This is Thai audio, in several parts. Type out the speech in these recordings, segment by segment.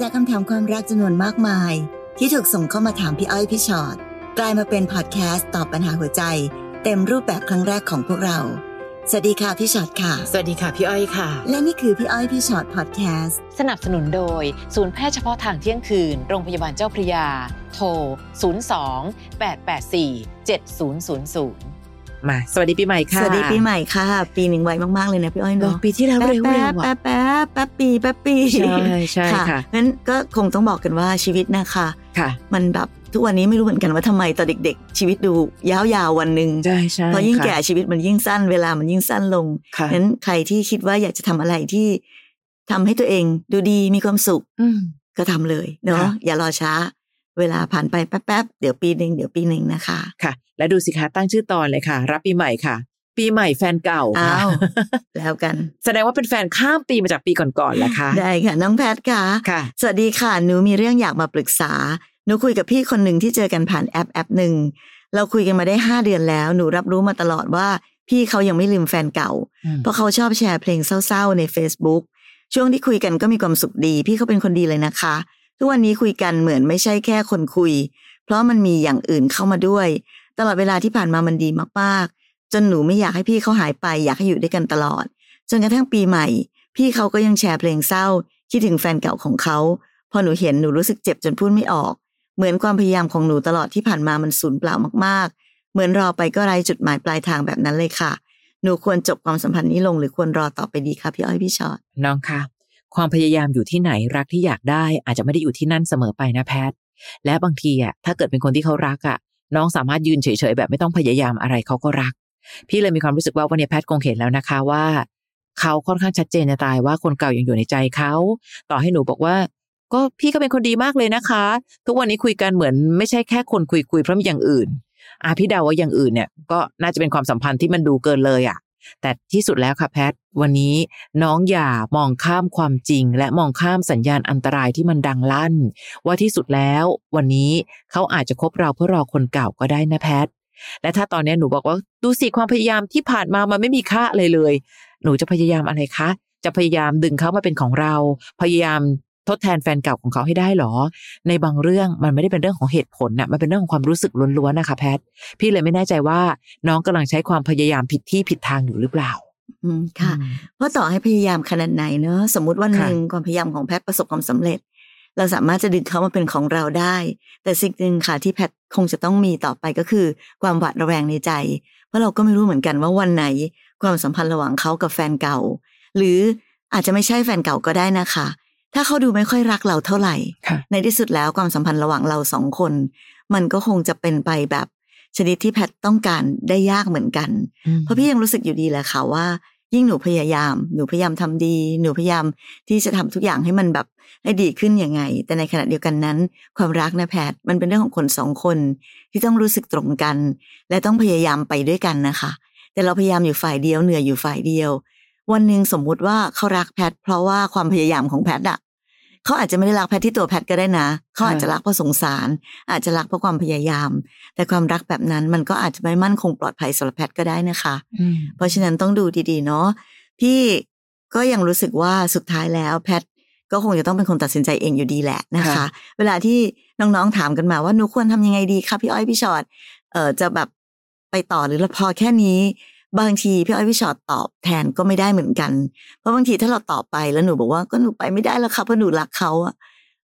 จากคำถามความรักจำนวนมากมาย ที่ถูกส่งเข้ามาถามพี่อ้อยพี่ชอ็อตกลายมาเป็นพอดแคสต์ตอบปัญหาหัวใจ เต็มรูปแบบครั้งแรกของพวกเรา สวัสดีค่ะพี่ชอ็อตค่ะ สวัสดีค่ะพี่อ้อยค่ะ และนี่คือพี่อ้อยพี่ชอ็อตพอดแคสต์สนับสนุนโดย ศูนย์แพทย์เฉพาะทางเที่ยงคืน โรงพยาบาลเจ้าพระยา โทร 02 884 7000 มาสวัสดีปีใหม่ค่ะสวัสดีปีใหม่ค่ะ ปีหนึ่งไวมากๆเลยนะพี่อ้อยเนเนาะอะปีที่แล้วเร็วแป๊เร็บวแป๊อะบแป๊บแป๊บปีแป๊บปีใช่ใช่ค่ะงั้นก็คงต้องบอกกันว่าชีวิตนะคะค่ะ มันแบบทุกวันนี้ไม่รู้เหมือนกันว่าทำไมตอนเด็ก ๆ ชีวิตดูยาวๆวันหนึ่งใช่ใช่พอยิ่งค่ะแก่ชีวิตมันยิ่งสั้นเวลามันยิ่งสั้นลงค่ะงั้นใครที่คิดว่าอยากจะทำอะไรที่ทำให้ตัวเองดูดีมีความสุขอืมก็ทำเลยเนาะค่ะอย่ารอช้า เวลาผ่านไปแป๊บๆ เดี๋ยวปีหนึ่งเดี๋ยวปีหนึ่งนะคะ ค่ะ และดูสิคะตั้งชื่อตอนเลยค่ะ รับปีใหม่ค่ะ ปีใหม่แฟนเก่าค่ะอ้าวแล้วกัน แสดงว่าเป็นแฟนข้ามปีมาจากปีก่อนๆแหละคะได้ค่ะน้องแพทค่ะค่ะ สวัสดีค่ะหนูมีเรื่องอยากมาปรึกษาหนูคุยกับพี่คนหนึ่งที่เจอกันผ่านแอปแอปหนึ่งเราคุยกันมาได้ห้าเดือนแล้ว หนูรับรู้มาตลอดว่า พี่เขายังไม่ลืมแฟนเก่าอืมเพราะเขาชอบแชร์เพลงเศร้าๆใน Facebook ช่วงที่คุยกันก็มีความสุขดี พี่เขาเป็นคนดีเลยนะคะ ทุกวันนี้คุยกันเหมือนไม่ใช่แค่คนคุย เพราะมันมีอย่างอื่นเข้ามาด้วย ตลอดเวลาที่ผ่านมามันดีมากๆ จนหนูไม่อยากให้พี่เขาหายไป อยากให้อยู่ด้วยกันตลอด จนกระทั่งปีใหม่ พี่เขาก็ยังแชร์เพลงเศร้า คิดถึงแฟนเก่าของเขา พอหนูเห็นหนูรู้สึกเจ็บจนพูดไม่ออก เหมือนความพยายามของหนูตลอดที่ผ่านมามันสูญเปล่ามากๆ เหมือนรอไปก็ไร้จุดหมายปลายทางแบบนั้นเลยค่ะหนูควรจบความสัมพันธ์นี้ลงหรือควรรอต่อไปดีคะพี่อ้อยพี่ชอ็อตน้องคะ ความพยายามอยู่ที่ไหนรักที่อยากได้อาจจะไม่ได้อยู่ที่นั่นเสมอไปนะแพท และบางทีอะถ้าเกิดเป็นคนที่เขารักอะ น้องสามารถยืนเฉยๆแบบไม่ต้องพยายามอะไรเขาก็รัก พี่เลยมีความรู้สึกว่าวันนี้แพทคงเห็นแล้วนะคะว่า เขาค่อนข้างชัดเจนจะตายว่าคนเก่ายังอยู่ในใจเขา ต่อให้หนูบอกว่า ก็พี่ก็เป็นคนดีมากเลยนะคะ ทุกวันนี้คุยกันเหมือนไม่ใช่แค่คนคุยคุยๆเพราะมีอย่างอื่นอะพี่เดาว่าอย่างอื่นเนี่ยก็น่าจะเป็นความสัมพันธ์ที่มันดูเกินเลยอะ แต่ที่สุดแล้วค่ะแพท วันนี้น้องอย่ามองข้ามความจริง และมองข้ามสัญญาณอันตรายที่มันดังลั่น ว่าที่สุดแล้ว วันนี้เขาอาจจะคบเราเพื่อรอคนเก่าก็ได้นะแพท และถ้าตอนนี้หนูบอกว่าดูสิความพยายามที่ผ่านมามันไม่มีค่าเลยเลย หนูจะพยายามอะไรคะ จะพยายามดึงเขามาเป็นของเรา พยายาม ทดแทนแฟนเก่าของเขาให้ได้หรอ ในบางเรื่องมันไม่ได้เป็นเรื่องของเหตุผลน่ะมันเป็นเรื่องของความรู้สึกล้วนๆนะคะแพท พี่เลยไม่แน่ใจว่าน้องกำลังใช้ความพยายามผิดที่ผิดทางอยู่หรือเปล่า อืมค่ะ เพราะต่อให้พยายามขนาดไหนเนอะสมมติวันหค่ะนึ่งความพยายามของแพทย์ประสบความสำเร็จ เราสามารถจะดึงเขามาเป็นของเราได้ แต่สิ่งหนึ่งค่ะที่แพทย์คงจะต้องมีต่อไปก็คือ ความหวาดระแวงในใจ เพราะเราก็ไม่รู้เหมือนกันว่าวันไหน ความสัมพันธ์ระหว่างเขากับแฟนเก่า หรืออาจจะไม่ใช่แฟนเก่าก็ได้นะคะ ถ้าเขาดูไม่ค่อยรักเราเท่าไหร่ค่ะในที่สุดแล้วความสัมพันธ์ระหว่างเราสองคน มันก็คงจะเป็นไปแบบ ชนิดที่แพทย์ต้องการได้ยากเหมือนกัน เพราะพี่ยังรู้สึกอยู่ดีแหละค่ะว่า ยิ่งหนูพยายาม หนูพยายามทำดี หนูพยายามที่จะทำทุกอย่างให้มันแบบให้ดีขึ้นยังไง แต่ในขณะเดียวกันนั้น ความรักนะแพทย์มันเป็นเรื่องของคนสองคน ที่ต้องรู้สึกตรงกัน และต้องพยายามไปด้วยกันนะคะ แต่เราพยายามอยู่ฝ่ายเดียวเหนื่อยอยู่ฝ่ายเดียว วันหนึ่งสมมุติว่าเขารักแพทย์เพราะว่าความพยายามของแพทย์อะเขาอาจจะไม่ได้รักแพทย์ที่ตัวแพทย์ก็ได้นะเขาอาจจะรักเพราะสงสาร อาจจะรักเพราะความพยายาม แต่ความรักแบบนั้นมันก็อาจจะไม่มั่นคงปลอดภัยสำหรับแพทย์ก็ได้นะคะอืมเพราะฉะนั้นต้องดูดีๆเนาะพี่ก็ยังรู้สึกว่าสุดท้ายแล้วแพทย์ก็คงจะต้องเป็นคนตัดสินใจเองอยู่ดีแหละนะคะค่ะเวลาที่น้องๆถามกันมาว่าหนูควรทำยังไงดีคะพี่อ้อยพี่ชอ็อตเอ่อจะแบบไปต่อหรือพอแค่นี้ บางทีพี่อ้อยพี่ชอ็อตตอบแทนก็ไม่ได้เหมือนกัน เพราะบางทีถ้าเราตอบไปแล้วหนูบอกว่าก็หนูไปไม่ได้แล้วค่ะเพราะหนูรักเขาอะ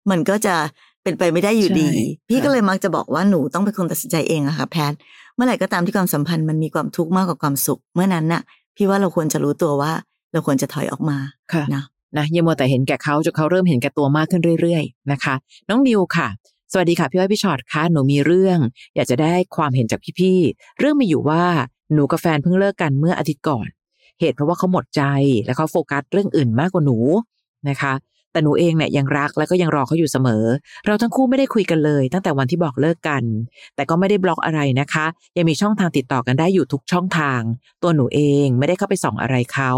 มันก็จะเป็นไปไม่ได้อยู่ดีใช่พี่ก็ค่ะเลยมักจะบอกว่าหนูต้องเป็นคนตัดสินใจเองอะค่ะแพทย์เมื่อไหร่ก็ตามที่ความสัมพันธ์มันมีความทุกข์มากกว่าความสุข เมื่อนั้นน่ะ พี่ว่าเราควรจะรู้ตัวว่า เราควรจะถอยออกมาค่ะนะนะอย่ามัวแต่เห็นแก่เขาจนเขาเริ่มเห็นแก่ตัวมากขึ้นเรื่อย ๆ นะคะ น้องนิวค่ะ สวัสดีค่ะพี่อ้อยพี่ชอตค่ะหนูมีเรื่อง อยากจะได้ความเห็นจากพี่ๆเรื่องมีอยู่ว่า หนูกับแฟนเพิ่งเลิกกันเมื่ออาทิตย์ก่อน เหตุเพราะว่าเขาหมดใจและเขาโฟกัสเรื่องอื่นมากกว่าหนูนะคะ แต่หนูเองเนี่ยยังรักและก็ยังรอเขาอยู่เสมอ เราทั้งคู่ไม่ได้คุยกันเลย ตั้งแต่วันที่บอกเลิกกัน แต่ก็ไม่ได้บล็อกอะไรนะคะ ยังมีช่องทางติดต่อกันได้อยู่ทุกช่องทาง ตัวหนูเองไม่ได้เข้าไปส่องอะไรเขา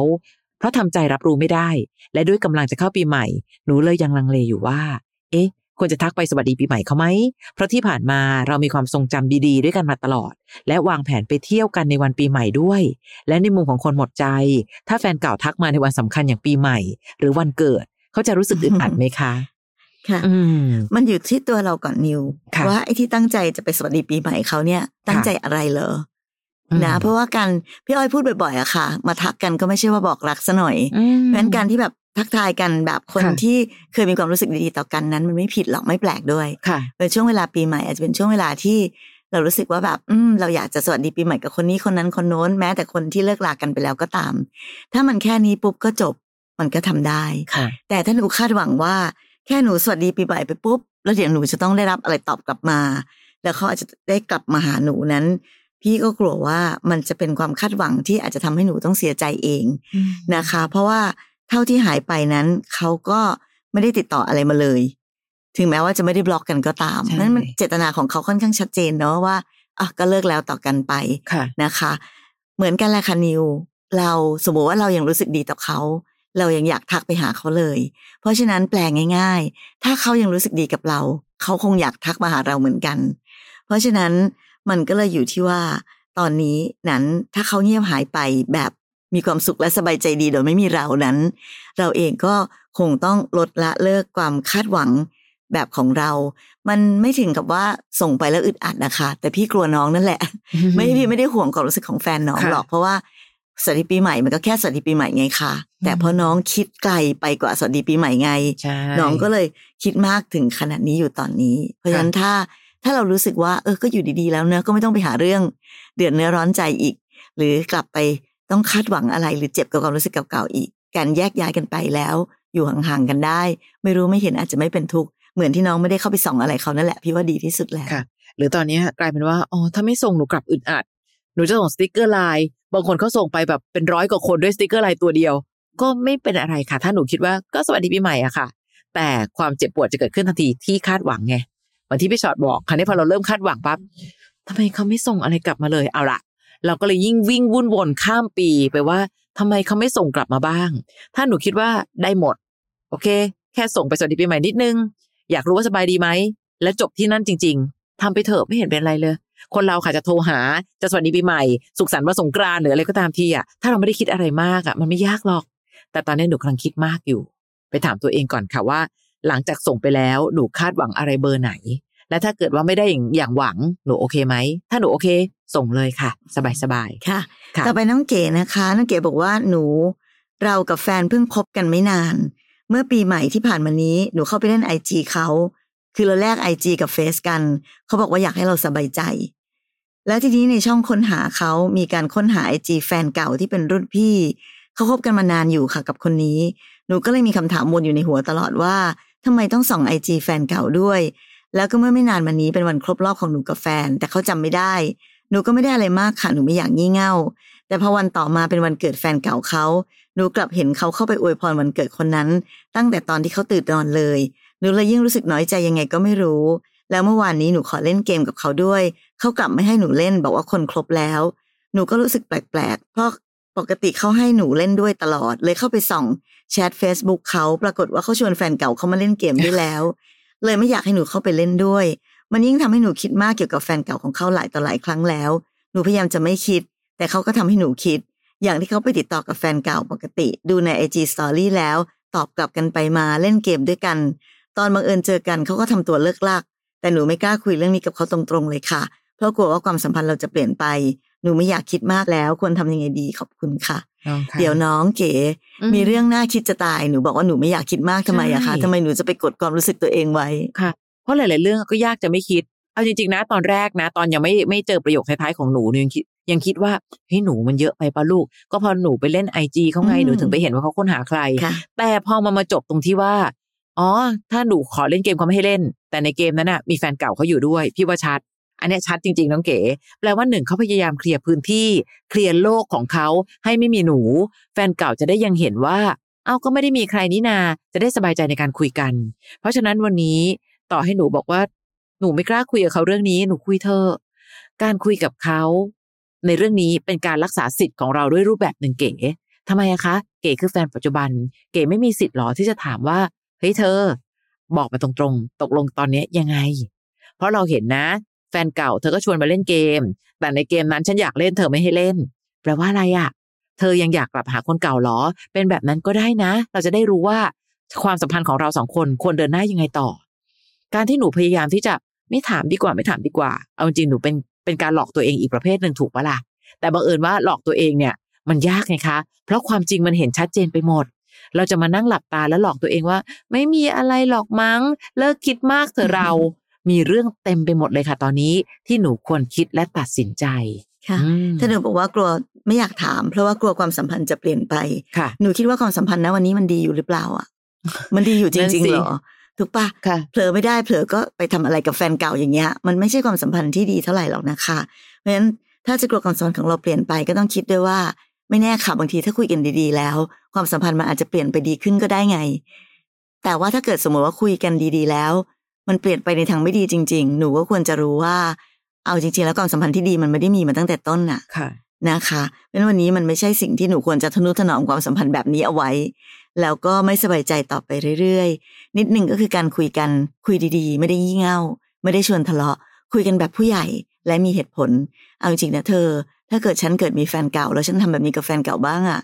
เพราะทำใจรับรู้ไม่ได้ และด้วยกำลังจะเข้าปีใหม่ หนูเลยยังลังเลอยู่ว่า เอ๊ะ ควรจะทักไปสวัสดีปีใหม่เขาไหม เพราะที่ผ่านมาเรามีความทรงจำดี ๆ ด้วยกันมาตลอด และวางแผนไปเที่ยวกันในวันปีใหม่ด้วย และในมุมของคนหมดใจ ถ้าแฟนเก่าทักมาในวันสำคัญอย่างปีใหม่ หรือวันเกิด เขาจะรู้สึกอึดอัดไหมคะค่ะอืมมันอยู่ที่ตัวเราก่อนนิวค่ะว่าไอ้ที่ตั้งใจจะไปสวัสดีปีใหม่เขาเนี่ย ตั้งใจอะไรเหรออนะเพราะว่าการพี่อ้อยพูดบ่อยๆอะค่ะ มาทักกันก็ไม่ใช่ว่าบอกรักซะหน่อยอืมเพราะฉะนั้นการที่แบบ ทักทายกันแบบคนค่ะที่เคยมีความรู้สึกดีๆต่อกันนั้น มันไม่ผิดหรอกไม่แปลกด้วยค่ะเป็นช่วงเวลาปีใหม่อาจจะเป็นช่วงเวลาที่เรารู้สึกว่าแบบอืมเราอยากจะสวัสดีปีใหม่กับคนนี้คนนั้นคนโน้นแม้แต่คนที่เลิกลากันไปแล้วก็ตาม ถ้ามันแค่นี้ปุ๊บก็จบมันก็ทำได้ค่ะแต่ถ้าหนูคาดหวังว่า แค่หนูสวัสดีปีใหม่ไปปุ๊บแล้วเดี๋ยวหนูจะต้องได้รับอะไรตอบกลับมา แล้วเขาอาจจะได้กลับมาหาหนูนั้น พี่ก็กลัวว่ามันจะเป็นความคาดหวังที่อาจจะทำให้หนูต้องเสียใจเองนะคะ เพราะว่า เท่าที่หายไปนั้นเขาก็ไม่ได้ติดต่ออะไรมาเลย ถึงแม้ว่าจะไม่ได้บล็อกกันก็ตามใช่นั่นมันเจตนาของเขาค่อนข้างชัดเจนเนาะว่าอะก็เลิกแล้วต่อกันไปค่ะนะคะ เหมือนกันแหละค่ะนิว เราสมมติว่าเรายังรู้สึกดีต่อเขาเรายังอยากทักไปหาเขาเลย เพราะฉะนั้นแปลง่าย ๆ ถ้าเขายังรู้สึกดีกับเรา เขาคงอยากทักมาหาเราเหมือนกัน เพราะฉะนั้นมันก็เลยอยู่ที่ว่า ตอนนี้นั้นถ้าเขาเงียบหายไปแบบ มีความสุขและสบายใจดีโดยไม่มีเรานั้น เราเองก็คงต้องลดละเลิกความคาดหวังแบบของเรา มันไม่ถึงกับว่าส่งไปแล้วอึดอัดนะคะ แต่พี่กลัวน้องนั่นแหละ ไม่พี่ไม่ได้ห่วงความรู้สึกของแฟนน้องค่ะหรอก เพราะว่าสวัสดีปีใหม่มันก็แค่สวัสดีปีใหม่ไงคะแต่พอน้องคิดไกลไปกว่าสวัสดีปีใหม่ไงใช่น้องก็เลยคิดมากถึงขนาดนี้อยู่ตอนนี้ เพราะฉะนั้นถ้าถ้าเรารู้สึกว่า เออก็อยู่ดีๆแล้วเนอะก็ไม่ต้องไปหาเรื่อง เดือดเนื้อร้อนใจอีก หรือกลับไป ต้องคาดหวังอะไรหรือเจ็บกับความรู้สึกเก่าๆอีก การแยกย้ายกันไปแล้ว อยู่ห่างๆกันได้ ไม่รู้ไม่เห็นอาจจะไม่เป็นทุกข์เหมือนที่น้องไม่ได้เข้าไปส่องอะไรเขานั่นแหละพี่ว่าดีที่สุดแล้วค่ะ หรือตอนนี้กลายเป็นว่าอ๋อถ้าไม่ส่งหนูกลับอึดอัดหนูจะส่งสติกเกอร์ไลน์บางคนเขาส่งไปแบบเป็นร้อยกว่าคนด้วยสติกเกอร์ไลน์ตัวเดียว ก็ไม่เป็นอะไรค่ะ ถ้าหนูคิดว่าก็สวัสดีปีใหม่อะค่ะ แต่ความเจ็บปวดจะเกิดขึ้นทันทีที่คาดหวังไงเหมือนที่พี่ฉอดบอกคราวนี้พอเราเริ่มคาดหวังปั๊บทำไมเขาไม่ส่งอะไรกลับมาเลยเอาละ เราก็เลยยิ่งวิ่งวุ่นวนข้ามปีไปว่าทำไมเขาไม่ส่งกลับมาบ้าง ถ้าหนูคิดว่าได้หมด โอเค แค่ส่งไปสวัสดีปีใหม่นิดนึง อยากรู้ว่าสบายดีไหม และจบที่นั่นจริง ๆทำไปเถอะไม่เห็นเป็นไรเลย คนเราค่ะจะโทรหาจะสวัสดีปีใหม่ สุขสันต์วันสงกรานต์หรืออะไรก็ตามทีอะถ้าเราไม่ได้คิดอะไรมากอะมันไม่ยากหรอก แต่ตอนนี้หนูกำลังคิดมากอยู่ ไปถามตัวเองก่อนค่ะว่า หลังจากส่งไปแล้วหนูคาดหวังอะไรเบอร์ไหน และถ้าเกิดว่าไม่ได้อย่างอย่างหวังหนูโอเคไหม ถ้าหนูโอเค ส่งเลยค่ะ สบายสบายๆค่ะค่ะ ต่อไปน้องเก๋นะคะ น้องเก๋บอกว่าหนู เรากับแฟนเพิ่งคบกันไม่นาน เมื่อปีใหม่ที่ผ่านมานี้หนูเข้าไปเล่นไอจีเขาคือเราแลกไอจีกับเฟซกัน เขาบอกว่าอยากให้เราสบายใจ แล้วทีนี้ในช่องค้นหาเขามีการค้นหาไอจีแฟนเก่าที่เป็นรุ่นพี่เขาคบกันมานานอยู่ค่ะกับคนนี้ หนูก็เลยมีคำถามวนอยู่ในหัวตลอดว่าทำไมต้องส่องไอจีแฟนเก่าด้วย แล้วก็เมื่อไม่นานมานี้เป็นวันครบรอบของหนูกับแฟน แต่เขาจำไม่ได้ หนูก็ไม่ได้อะไรมากค่ะหนูไม่อยากงี่เง่า แต่พอวันต่อมาเป็นวันเกิดแฟนเก่าเขาหนูกลับเห็นเขาเข้าไปอวยพรวันเกิดคนนั้น ตั้งแต่ตอนที่เขาตื่นนอนเลยหนูเลยยิ่งรู้สึกน้อยใจยังไงก็ไม่รู้ แล้วเมื่อวานนี้หนูขอเล่นเกมกับเขาด้วย เขากลับไม่ให้หนูเล่นบอกว่าคนครบแล้ว หนูก็รู้สึกแปลกๆเพราะปกติเขาให้หนูเล่นด้วยตลอด เลยเข้าไปส่องแชท Facebook เขาปรากฏว่าเขาชวนแฟนเก่าเขามาเล่นเกมด้วยแล้ว เลยไม่อยากให้หนูเข้าไปเล่นด้วย มันยิ่งทำให้หนูคิดมากเกี่ยวกับแฟนเก่าของเขาหลายต่อหลายครั้งแล้ว หนูพยายามจะไม่คิด แต่เขาก็ทำให้หนูคิด อย่างที่เขาไปติดต่อกับแฟนเก่าปกติ ดูใน IG Story แล้ว ตอบกลับกันไปมาเล่นเกมด้วยกัน ตอนบังเอิญเจอกันเขาก็ทำตัวเลิกลากแต่หนูไม่กล้าคุยเรื่องนี้กับเขาตรงๆเลยค่ะ เพราะกลัวว่าความสัมพันธ์เราจะเปลี่ยนไป หนูไม่อยากคิดมากแล้ว ควรทำยังไงดีขอบคุณค่ะ เดี๋ยวน้องเก๋อืมมีเรื่องน่าคิดจะตายหนูบอกว่าหนูไม่อยากคิดมากทำไมอะคะใช่ทำไมหนูจะไปกดความรู้สึกตัวเองไว้ค่ะ เพราะหลาย ๆ เรื่องก็ยากจะไม่คิด เอาจริง ๆ นะ ตอนแรกนะ ตอนยังไม่ไม่เจอประโยคท้าย ๆ ของหนูเนี่ยยังคิดยังคิดว่าเฮ้ยหนูมันเยอะไปปะลูก ก็พอหนูไปเล่นไอจีเขาไงอืมหนูถึงไปเห็นว่าเขาค้นหาใครค่ะแต่พอมามาจบตรงที่ว่าอ๋อ ถ้าหนูขอเล่นเกมเขาไม่ให้เล่น แต่ในเกมนั้นน่ะมีแฟนเก่าเขาอยู่ด้วย พี่ว่าชัด อันนี้ชัดจริง ๆ น้องเก๋แปลว่าหนึ่งเขาพยายามเคลียร์พื้นที่เคลียร์โลกของเขาให้ไม่มีหนู แฟนเก่าจะได้ยังเห็นว่า เอ้าก็ไม่ได้มีใครนี่นา จะได้สบายใจในการคุยกัน เพราะฉะนั้นวันนี้ต่อให้หนูบอกว่า หนูไม่กล้าคุยกับเขาเรื่องนี้หนูคุยเถอการคุยกับเขา ในเรื่องนี้เป็นการรักษาสิทธิ์ของเราด้วยรูปแบบหนึ่งเก๋ทำไมอะคะ เก๋คือแฟนปัจจุบัน เก๋ไม่มีสิทธิ์หรอที่จะถามว่าเฮ้ยเธอ บอกมาตรงๆ ตกลงตอนนี้ยังไง เพราะเราเห็นนะ แฟนเก่าเธอก็ชวนมาเล่นเกม แต่ในเกมนั้นฉันอยากเล่นเธอไม่ให้เล่น แปลว่าอะไรอะเธอยังอยากกลับหาคนเก่าหรอ เป็นแบบนั้นก็ได้นะ เราจะได้รู้ว่าความสัมพันธ์ของเราสองคนควรเดินหน้ายังไงต่อ การที่หนูพยายามที่จะไม่ถามดีกว่าไม่ถามดีกว่า เอาจริงหนูเป็นเป็นการหลอกตัวเองอีกประเภทหนึ่งถูกปะล่ะ แต่บังเอิญว่าหลอกตัวเองเนี่ย มันยากไงคะ เพราะความจริงมันเห็นชัดเจนไปหมด เราจะมานั่งหลับตาแล้วหลอกตัวเองว่า ไม่มีอะไรหลอกมั้ง เลิกคิดมากเถอะเรา มีเรื่องเต็มไปหมดเลยค่ะ ตอนนี้ที่หนูควรคิดและตัดสินใจค่ะอืมถ้าหนูบอกว่ากลัวไม่อยากถาม เพราะว่ากลัวความสัมพันธ์จะเปลี่ยนไปค่ะหนูคิดว่าความสัมพันธ์นะวันนี้มันดีอยู่หรือเปล่าอะ มันดีอยู่จนั่นริงสิๆเหรอถูกปะค่ะเผลอไม่ได้เผลอก็ไปทำอะไรกับแฟนเก่าอย่างเงี้ย มันไม่ใช่ความสัมพันธ์ที่ดีเท่าไหร่หรอกนะคะ เพราะฉะนั้นถ้าจะกลัวความสัมพันธ์ของเราเปลี่ยนไปก็ต้องคิดด้วยว่า ไม่แน่ค่ะบางทีถ้าคุยกันดีๆ แล้ว ความสัมพันธ์มันอาจจะเปลี่ยนไปดีขึ้นก็ได้ไง แต่ว่าถ้าเกิดสมมติว่าคุยกันดี ๆ แล้ว มันเปลี่ยนไปในทางไม่ดีจริง ๆ หนูก็ควรจะรู้ว่า เอาจริง ๆ แล้วความสัมพันธ์ที่ดีมันไม่ได้มีมาตั้งแต่ต้นน่ะค่ะนะคะเพราะฉะนั้นวันนี้มันไม่ใช่สิ่งที่หนูควรจะทนุถนอมความสัมพันธ์แบบนี้เอาไว้ แล้วก็ไม่สบายใจต่อไปเรื่อยๆ นิดหนึ่งก็คือการคุยกันคุยดีๆ ไม่ได้ยี่เง่า ไม่ได้ชวนทะเลาะ คุยกันแบบผู้ใหญ่และมีเหตุผล เอาจริงๆนะเธอ ถ้าเกิดฉันเกิดมีแฟนเก่า แล้วฉันทำแบบนี้กับแฟนเก่าบ้างอะ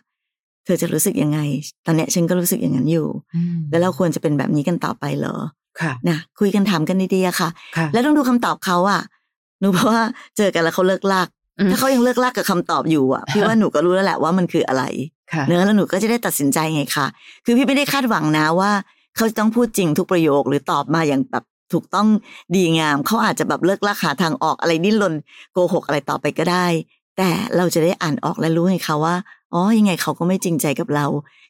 เธอจะรู้สึกยังไง ตอนเนี้ยฉันก็รู้สึกอย่างนั้นอยู่อืมแล้วเราควรจะเป็นแบบนี้กันต่อไปเหรอ ค่ะนะคุยกันถามกันดีๆอะค่ะค่ะ แล้วต้องดูคำตอบเขาอะหนูเพราะว่าเจอกันแล้วเขาเลิกลากอืมถ้าเขายังเลิกลากกับคำตอบอยู่อะพี่ว่าหนูก็รู้แล้วแหละว่ามันคืออะไรค่ะเนอะแล้วหนูก็จะได้ตัดสินใจไงคะคือพี่ไม่ได้คาดหวังนะว่า เขาจะต้องพูดจริงทุกประโยคหรือตอบมาอย่างแบบถูกต้องดีงาม เขาอาจจะแบบเลิกลากหาทางออกอะไรดิ้นรนโกหกอะไรต่อไปก็ได้ แต่เราจะได้อ่านออกและรู้ไงคะว่าอ๋อยังไงเขาก็ไม่จริงใจกับเรา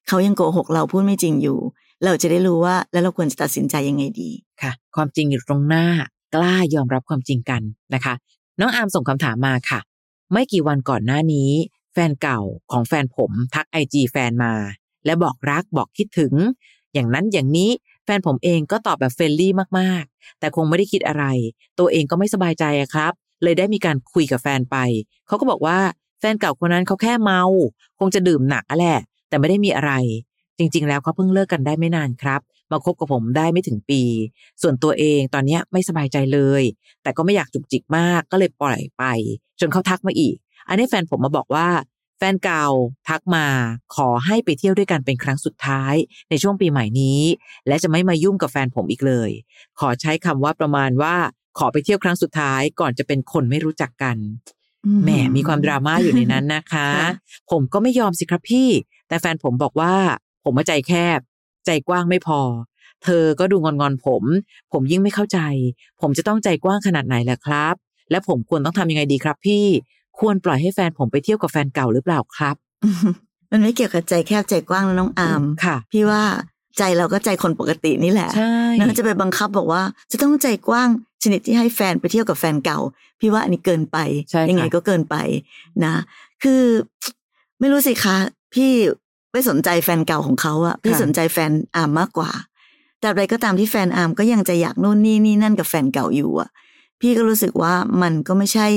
เขายังโกหกเราพูดไม่จริงอยู่ เราจะได้รู้ว่าแล้วเราควรจะตัดสินใจยังไงดีค่ะ ความจริงอยู่ตรงหน้ากล้ายอมรับความจริงกันนะคะ น้องอาร์มส่งคำถามมาค่ะ ไม่กี่วันก่อนหน้านี้ แฟนเก่าของแฟนผมทักไอจีแฟนมา และบอกรักบอกคิดถึง อย่างนั้นอย่างนี้แฟนผมเองก็ตอบแบบ friendly มากๆ แต่คงไม่ได้คิดอะไร ตัวเองก็ไม่สบายใจครับ เลยได้มีการคุยกับแฟนไป เขาก็บอกว่าแฟนเก่าคนนั้นเขาแค่เมา คงจะดื่มหนักอะแหละแต่ไม่ได้มีอะไร จริง ๆ แล้วเขาเพิ่งเลิกกันได้ไม่นานครับ มาคบกับผมได้ไม่ถึงปี ส่วนตัวเองตอนเนี้ยไม่สบายใจเลย แต่ก็ไม่อยากจุกจิกมากก็เลยปล่อยไป จนเขาทักมาอีก อันนี้แฟนผมมาบอกว่า แฟนเก่าทักมาขอให้ไปเที่ยวด้วยกันเป็นครั้งสุดท้าย ในช่วงปีใหม่นี้ และจะไม่มายุ่งกับแฟนผมอีกเลย ขอใช้คำว่าประมาณว่าขอไปเที่ยวครั้งสุดท้ายก่อนจะเป็นคนไม่รู้จักกันแหมมีความดราม่าอยู่ในนั้นนะคะค่ะผมก็ไม่ยอมสิครับพี่ แต่แฟนผมบอกว่า ผมมาใจแคบ ใจกว้างไม่พอ เธอก็ดูงอนงอนๆผม ผมยิ่งไม่เข้าใจ ผมจะต้องใจกว้างขนาดไหนล่ะครับ และผมควรต้องทำยังไงดีครับ พี่ ควรปล่อยให้แฟนผมไปเที่ยวกับแฟนเก่าหรือเปล่าครับ มันไม่เกี่ยวกับใจแคบใจกว้างนะน้องอาร์มค่ะ พี่ว่าใจเราก็ใจคนปกตินี่แหละใช่นะจะไปบังคับบอกว่า จะต้องใจกว้างชนิดที่ให้แฟนไปเที่ยวกับแฟนเก่า พี่ว่าอันนี้เกินไปใช่ค่ะยัไงก็เกินไปนะ คือไม่รู้สิคะ พี่ ไม่สนใจแฟนเก่าของเขาอะพี่สนใจแฟนอาร์มมากกว่า แต่อะไรก็ตามที่แฟนอาร์มก็ยังจะอยากนู่นนี่นี่นั่นกับแฟนเก่าอยู่อะพี่ก็รู้สึกว่ามันก็ไม่ใช่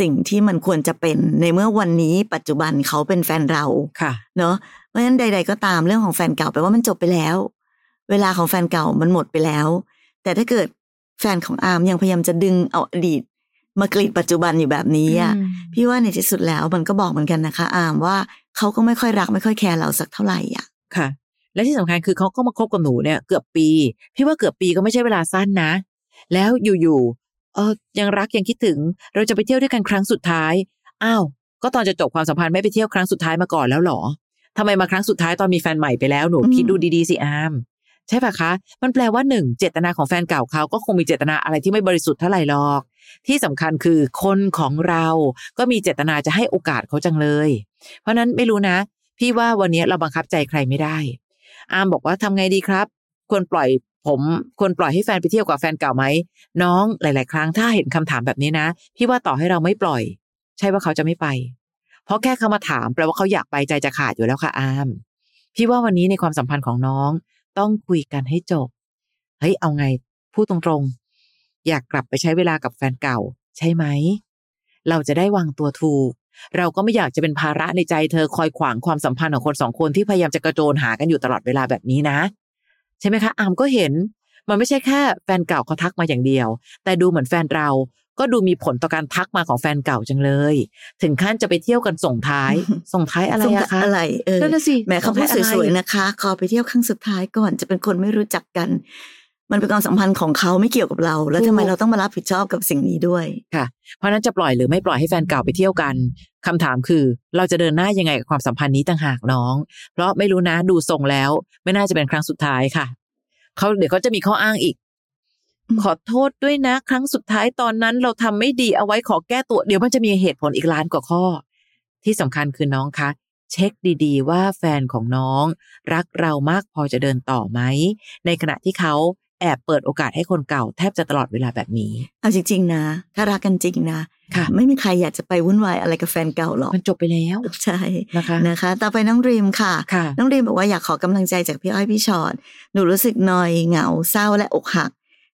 สิ่งที่มันควรจะเป็นในเมื่อวันนี้ปัจจุบันเขาเป็นแฟนเราค่ะ เนาะเพราะฉะนั้นใด ๆ ก็ตามเรื่องของแฟนเก่าแปลว่ามันจบไปแล้ว เวลาของแฟนเก่ามันหมดไปแล้ว แต่ถ้าเกิดแฟนของอาร์มยังพยายามจะดึงเอาอดีต มากรีดปัจจุบันอยู่แบบนี้อะอืมพี่ว่าในที่สุดแล้วมันก็บอกเหมือนกันนะคะ อาร์มว่าเขาก็ไม่ค่อยรักไม่ค่อยแคร์เราสักเท่าไหร่อะค่ะ และที่สำคัญคือเขาก็มาคบกับหนูเนี่ย เกือบปี พี่ว่าเกือบปีก็ไม่ใช่เวลาสั้นนะ แล้วอยู่ๆเออยังรักยังคิดถึง เราจะไปเที่ยวด้วยกันครั้งสุดท้ายอ้าวก็ตอนจะจบความสัมพันธ์ไม่ไปเที่ยวครั้งสุดท้ายมาก่อนแล้วเหรอทำไมมาครั้งสุดท้ายตอนมีแฟนใหม่ไปแล้วหนูอืมคิดดูดีๆสิอาม ใช่ปะคะ มันแปลว่าหนึ่งเจตนาของแฟนเก่าเขาก็คงมีเจตนาอะไรที่ไม่บริสุทธิ์เท่าไหร่หรอก ที่สำคัญคือคนของเราก็มีเจตนาจะให้โอกาสเขาจังเลย เพราะฉะนั้นไม่รู้นะ พี่ว่าวันนี้เราบังคับใจใครไม่ได้ อามบอกว่าทำไงดีครับ ควรปล่อยผมควรปล่อยให้แฟนไปเที่ยวกับแฟนเก่าไหมน้องหลาย ๆ ครั้งถ้าเห็นคำถามแบบนี้นะ พี่ว่าต่อให้เราไม่ปล่อย ใช่ว่าเขาจะไม่ไป เพราะแค่เขามาถามแปลว่าเขาอยากไปใจจะขาดอยู่แล้วค่ะอาม พี่ว่าวันนี้ในความสัมพันธ์ของน้อง ต้องคุยกันให้จบ เฮ้ยเอาไง พูดตรงๆ อยากกลับไปใช้เวลากับแฟนเก่า ใช่ไหม เราจะได้วางตัวถูก เราก็ไม่อยากจะเป็นภาระในใจเธอคอยขวางความสัมพันธ์ของคนสองคนที่พยายามจะกระโจนหากันอยู่ตลอดเวลาแบบนี้นะ ใช่ไหมคะอามก็เห็นมันไม่ใช่แค่แฟนเก่าเขาทักมาอย่างเดียว แต่ดูเหมือนแฟนเรา ก็ดูมีผลต่อการทักมาของแฟนเก่าจังเลย ถึงขั้นจะไปเที่ยวกันส่งท้าย ส่งท้ายอะไรส่งอะคะอะไรเออนั่นน่ะสิแหม้เขาพูดสวยๆนะคะ ขอไปเที่ยวครั้งสุดท้ายก่อนจะเป็นคนไม่รู้จักกัน มันเป็นความสัมพันธ์ของเขาไม่เกี่ยวกับเรา แล้วทำไมเราต้องมารับผิดชอบกับสิ่งนี้ด้วยค่ะ เพราะฉะนั้นจะปล่อยหรือไม่ปล่อยให้แฟนเก่าไปเที่ยวกันคำถามคือ เราจะเดินหน้ายังไงกับความสัมพันธ์นี้ต่างหากน้อง เพราะไม่รู้นะดูทรงแล้ว ไม่น่าจะเป็นครั้งสุดท้ายค่ะเขาเดี๋ยวเขาจะมีข้ออ้างอีกอืม ขอโทษด้วยนะ ครั้งสุดท้ายตอนนั้นเราทำไม่ดีเอาไว้ขอแก้ตัว เดี๋ยวมันจะมีเหตุผลอีกล้านกว่าข้อ ที่สำคัญคือน้องคะเช็คดี ๆ ว่าแฟนของน้อง รักเรามากพอจะเดินต่อไหม ในขณะที่เขาแอบเปิดโอกาสให้คนเก่าแทบจะตลอดเวลาแบบนี้ เอาจริง ๆ นะ ถ้ารักกันจริงนะค่ะไม่มีใครอยากจะไปวุ่นวายอะไรกับแฟนเก่าหรอก มันจบไปแล้ว ใช่นะคะนะคะ ต่อไปน้องดรีมค่ะค่ะน้องดรีมบอกว่าอยากขอกำลังใจจากพี่อ้อยพี่ชอ็อตหนูรู้สึกนอยเหงาเศร้าและอกหัก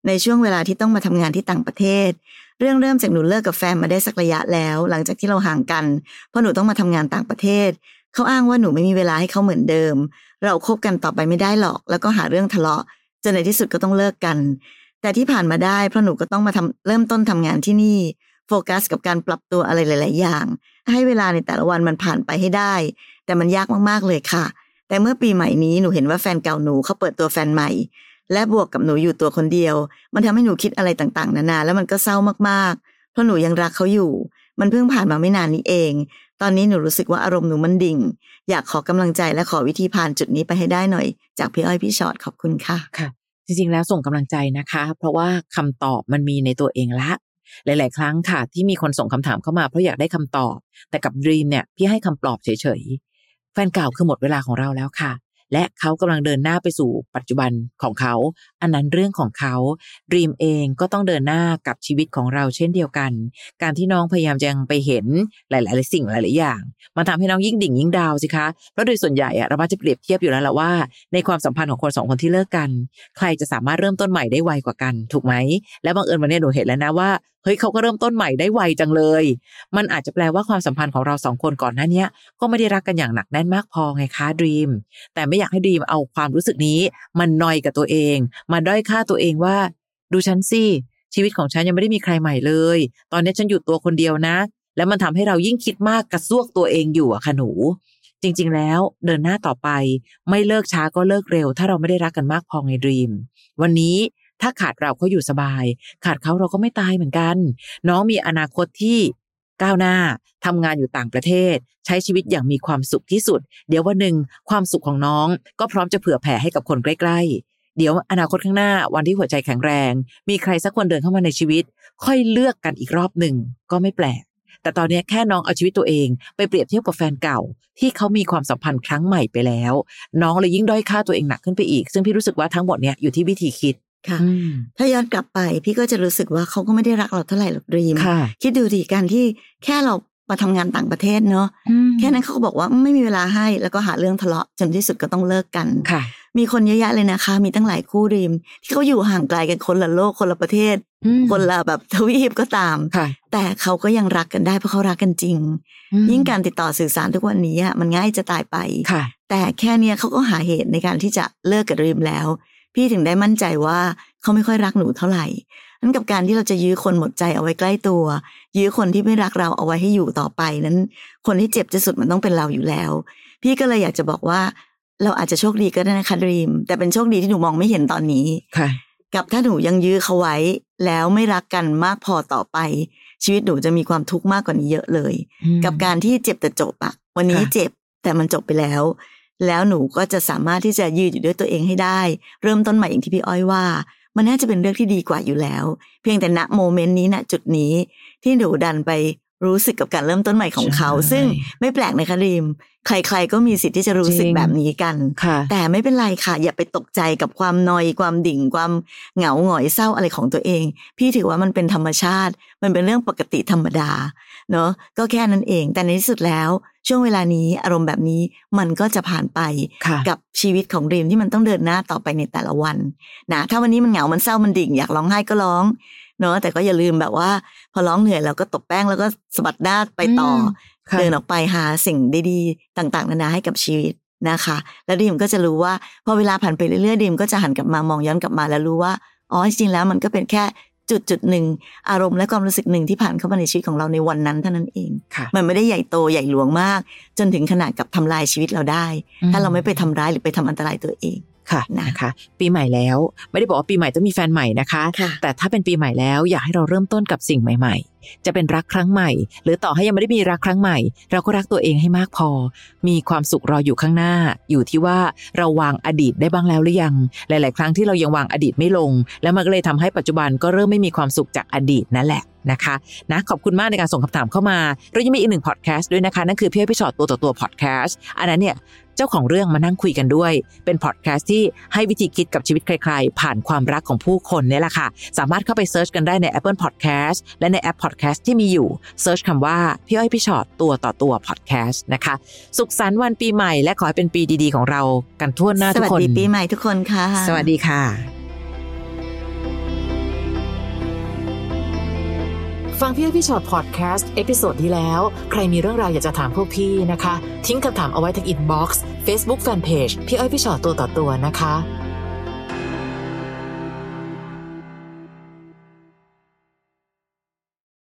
ในช่วงเวลาที่ต้องมาทำงานที่ต่างประเทศ เรื่องเริ่มจากหนูเลิกกับแฟนมาได้สักระยะแล้ว หลังจากที่เราห่างกัน เพราะหนูต้องมาทำงานต่างประเทศ เขาอ้างว่าหนูไม่มีเวลาให้เขาเหมือนเดิม เราคบกันต่อไปไม่ได้หรอก แล้วก็หาเรื่องทะเลาะจนในที่สุดก็ต้องเลิกกัน แต่ที่ผ่านมาได้เพราะหนูก็ต้องมาทำเริ่มต้นทำงานที่นี่ โฟกัสกับการปรับตัวอะไรหลาย ๆ อย่าง ให้เวลาในแต่ละวันมันผ่านไปให้ได้ แต่มันยากมากๆเลยค่ะ แต่เมื่อปีใหม่นี้หนูเห็นว่าแฟนเก่าหนูเขาเปิดตัวแฟนใหม่ และบวกกับหนูอยู่ตัวคนเดียว มันทำให้หนูคิดอะไรต่างๆ นานา แล้วมันก็เศร้ามากๆ เพราะหนูยังรักเขาอยู่ มันเพิ่งผ่านมาไม่นานนี้เอง ตอนนี้หนูรู้สึกว่าอารมณ์หนูมันดิ่ง อยากขอกำลังใจและขอวิธีผ่านจุดนี้ไปให้ได้หน่อย จากพี่อ้อยพี่ชอ็อตขอบคุณค่ะค่ะ จริงๆแล้วส่งกำลังใจนะคะ เพราะว่าคำตอบมันมีในตัวเองละ หลาย ๆ ครั้งค่ะ ที่มีคนส่งคำถามเข้ามาเพราะอยากได้คำตอบ แต่กับดรีมเนี่ยพี่ให้คำปลอบเฉยๆแฟนเก่าคือหมดเวลาของเราแล้วค่ะ และเขากำลังเดินหน้าไปสู่ปัจจุบันของเขา อันนั้นเรื่องของเขาดรีมเองก็ต้องเดินหน้ากับชีวิตของเราเช่นเดียวกัน การที่น้องพยายามจะยังไปเห็นหลาย ๆ สิ่งหลาย ๆ อย่าง มันทำให้น้องยิ่งดิ่งยิ่งดาวสิคะเพราะโดยส่วนใหญ่อะเรามักจะเปรียบเทียบอยู่แล้วแหละว่า ในความสัมพันธ์ของคนสองคนที่เลิกกัน ใครจะสามารถเริ่มต้นใหม่ได้ไวกว่ากัน ถูกไหม และบังเอิญวันนี้หนูเห็นแล้วนะว่าเฮ้ยเขาก็เริ่มต้นใหม่ได้ไวจังเลย มันอาจจะแปลว่าความสัมพันธ์ของเราสองคนก่อนหน้านี้ก็ไม่ได้รักกันอย่างหนักแน่นมากพอไงคะดีมแต่ไม่อยากให้ดีมเอาความรู้สึกนี้มันนอยกับตัวเองมาด้อยค่าตัวเองว่า ดูฉันสิชีวิตของฉันยังไม่ได้มีใครใหม่เลย ตอนนี้ฉันอยู่ตัวคนเดียวนะ แล้วมันทำให้เรายิ่งคิดมากกระซวกตัวเองอยู่อะค่ะหนู จริง ๆ แล้วเดินหน้าต่อไป ไม่เลิกช้าก็เลิกเร็ว ถ้าเราไม่ได้รักกันมากพอไงดีมวันนี้ ถ้าขาดเราเขาอยู่สบาย ขาดเขาเราก็ไม่ตายเหมือนกัน น้องมีอนาคตที่ก้าวหน้าทำงานอยู่ต่างประเทศ ใช้ชีวิตอย่างมีความสุขที่สุด เดี๋ยววันหนึ่งความสุขของน้องก็พร้อมจะเผื่อแผ่ให้กับคนใกล้ ๆ เดี๋ยวอนาคตข้างหน้าวันที่หัวใจแข็งแรง มีใครสักคนเดินเข้ามาในชีวิต ค่อยเลือกกันอีกรอบหนึ่งก็ไม่แปลก แต่ตอนนี้แค่น้องเอาชีวิตตัวเองไปเปรียบเทียบกับแฟนเก่า ที่เขามีความสัมพันธ์ครั้งใหม่ไปแล้ว น้องเลยยิ่งด้อยค่าตัวเองหนักขึ้นไปอีก ซึ่งพี่รู้สึกว่าทั้งหมดเนี้ยอยู่ที่วิธีคิด ค่ะอืมถ้าย้อนกลับไปพี่ก็จะรู้สึกว่าเขาก็ไม่ได้รักเราเท่าไหร่หรอกดรีมค่ะคิดดูดิการที่แค่เรามาทำงานต่างประเทศเนาะแค่นั้นเขาก็บอกว่าไม่มีเวลาให้แล้วก็หาเรื่องทะเลาะจนที่สุดก็ต้องเลิกกันค่ะ มีคนเยอะแยะเลยนะคะ มีตั้งหลายคู่ดรีม ที่เขาอยู่ห่างไกลกันคนละโลกคนละประเทศอืมคนละแบบทวีปก็ตามค่ะแต่เขาก็ยังรักกันได้เพราะเขารักกันจริง ยิ่งการติดต่อสื่อสารทุกวันนี้อะมันง่ายจะตายไปค่ะแต่แค่เนี้ยเขาก็หาเหตุในการที่จะเลิกกับดรีมแล้ว พี่ถึงได้มั่นใจว่าเขาไม่ค่อยรักหนูเท่าไหร่นั้นกับการที่เราจะยื้อคนหมดใจเอาไว้ใกล้ตัว ยื้อคนที่ไม่รักเราเอาไว้ให้อยู่ต่อไปนั้น คนที่เจ็บที่สุดมันต้องเป็นเราอยู่แล้ว พี่ก็เลยอยากจะบอกว่า เราอาจจะโชคดีก็ได้นะคะดรีม แต่เป็นโชคดีที่หนูมองไม่เห็นตอนนี้ค่ะ กับถ้าหนูยังยื้อเขาไว้ แล้วไม่รักกันมากพอต่อไป ชีวิตหนูจะมีความทุกข์มากกว่านี้เยอะเลย กับการที่เจ็บแต่จบอะวันนี้ค่ะเจ็บแต่มันจบไปแล้ว แล้วหนูก็จะสามารถที่จะยืนอยู่ด้วยตัวเองให้ได้ เริ่มต้นใหม่อย่างที่พี่อ้อยว่า มันน่าจะเป็นเรื่องที่ดีกว่าอยู่แล้ว เพียงแต่ณโมเมนต์นี้ณจุดนี้ที่หนูดันไป รู้สึกกับการเริ่มต้นใหม่ของเขาใช่ซึ่งไม่แปลกนะคะรีม ใคร ๆ ก็มีสิทธิ์ที่จะรู้สึกจริงแบบนี้กันค่ะแต่ไม่เป็นไรค่ะ อย่าไปตกใจกับความนอยความดิ่ง ความเหงาหงอยเศร้าอะไรของตัวเอง พี่ถือว่ามันเป็นธรรมชาติ มันเป็นเรื่องปกติธรรมดา เนอะก็แค่นั้นเอง แต่ในที่สุดแล้วช่วงเวลานี้อารมณ์แบบนี้มันก็จะผ่านไปค่ะกับชีวิตของดรีมที่มันต้องเดินหน้าต่อไปในแต่ละวันนะถ้าวันนี้มันเหงามันเศร้ามันดิ่ง อยากร้องไห้ก็ร้อง เนอะแต่ก็อย่าลืมแบบว่า พอร้องเหนื่อยเราก็ตบแป้งแล้วก็สะบัดหน้าไปต่ออมค่ะเดินออกไปหาสิ่งดีๆ ต่างๆ นานาให้กับชีวิตนะคะ แล้วดีมก็จะรู้ว่าพอเวลาผ่านไปเรื่อยๆดีมก็จะหันกลับมามองย้อนกลับมาแล้วรู้ว่าอ๋อจริงๆแล้วมันก็เป็นแค่จุดจุดหนึ่งอารมณ์และความรู้สึกหนึ่งที่ผ่านเข้ามาในชีวิตของเราในวันนั้นเท่านั้นเองค่ะมันไม่ได้ใหญ่โตใหญ่หลวงมาก จนถึงขนาดกับทำลายชีวิตเราได้ ถ้าเราไม่ไปทำร้ายหรือไปทำอันตรายตัวเอง ค่ะนะนะคะ ปีใหม่แล้วไม่ได้บอกว่าปีใหม่ต้องมีแฟนใหม่นะคะค่ะแต่ถ้าเป็นปีใหม่แล้วอยากให้เราเริ่มต้นกับสิ่งใหม่ๆจะเป็นรักครั้งใหม่ หรือต่อให้ยังไม่ได้มีรักครั้งใหม่ เราก็รักตัวเองให้มากพอ มีความสุขรออยู่ข้างหน้า อยู่ที่ว่าเราวางอดีตได้บ้างแล้วหรือยัง หลาย ๆ ครั้งที่เรายังวางอดีตไม่ลง แล้วมันก็เลยทำให้ปัจจุบันก็เริ่มไม่มีความสุขจากอดีตนั่นแหละนะคะนะขอบคุณมากในการส่งคำถามเข้ามาเรายังมีอีกหนึ่งพอดแคสต์ด้วยนะคะ นั่นคือพี่อ้อยพี่ชอตตัวต่อตัวพอดแคสต์อันนั้นเนี่ยเจ้าของเรื่องมานั่งคุยกันด้วย เป็นพอดแคสต์ที่ให้วิธีคิดกับชีวิตใคร ๆ ผ่านความรักของผู้คนเนี่ยแหละค่ะ สามารถเข้าไป search กันได้ใน Apple Podcast และในแอป Podcast ที่มีอยู่ search คำว่า พี่อ้อยพี่ชอตตัวต่อตัวพอดแคสต์นะคะ สุขสันต์วันปีใหม่ และขอให้เป็นปีดีๆของเรากันทั่วหน้าทุกคน สวัสดีปีใหม่ทุกคนค่ะ สวัสดีค่ะ ฟังพี่อ้อยพี่ชอตพอดแคสต์ episode ที่แล้ว ใครมีเรื่องราวอยากจะถามพวกพี่นะคะ ทิ้งคำถามเอาไว้ที่ inbox เฟซบุ๊กแฟนเพจพี่อ้อยพี่ชอตตัวต่อตัวนะคะ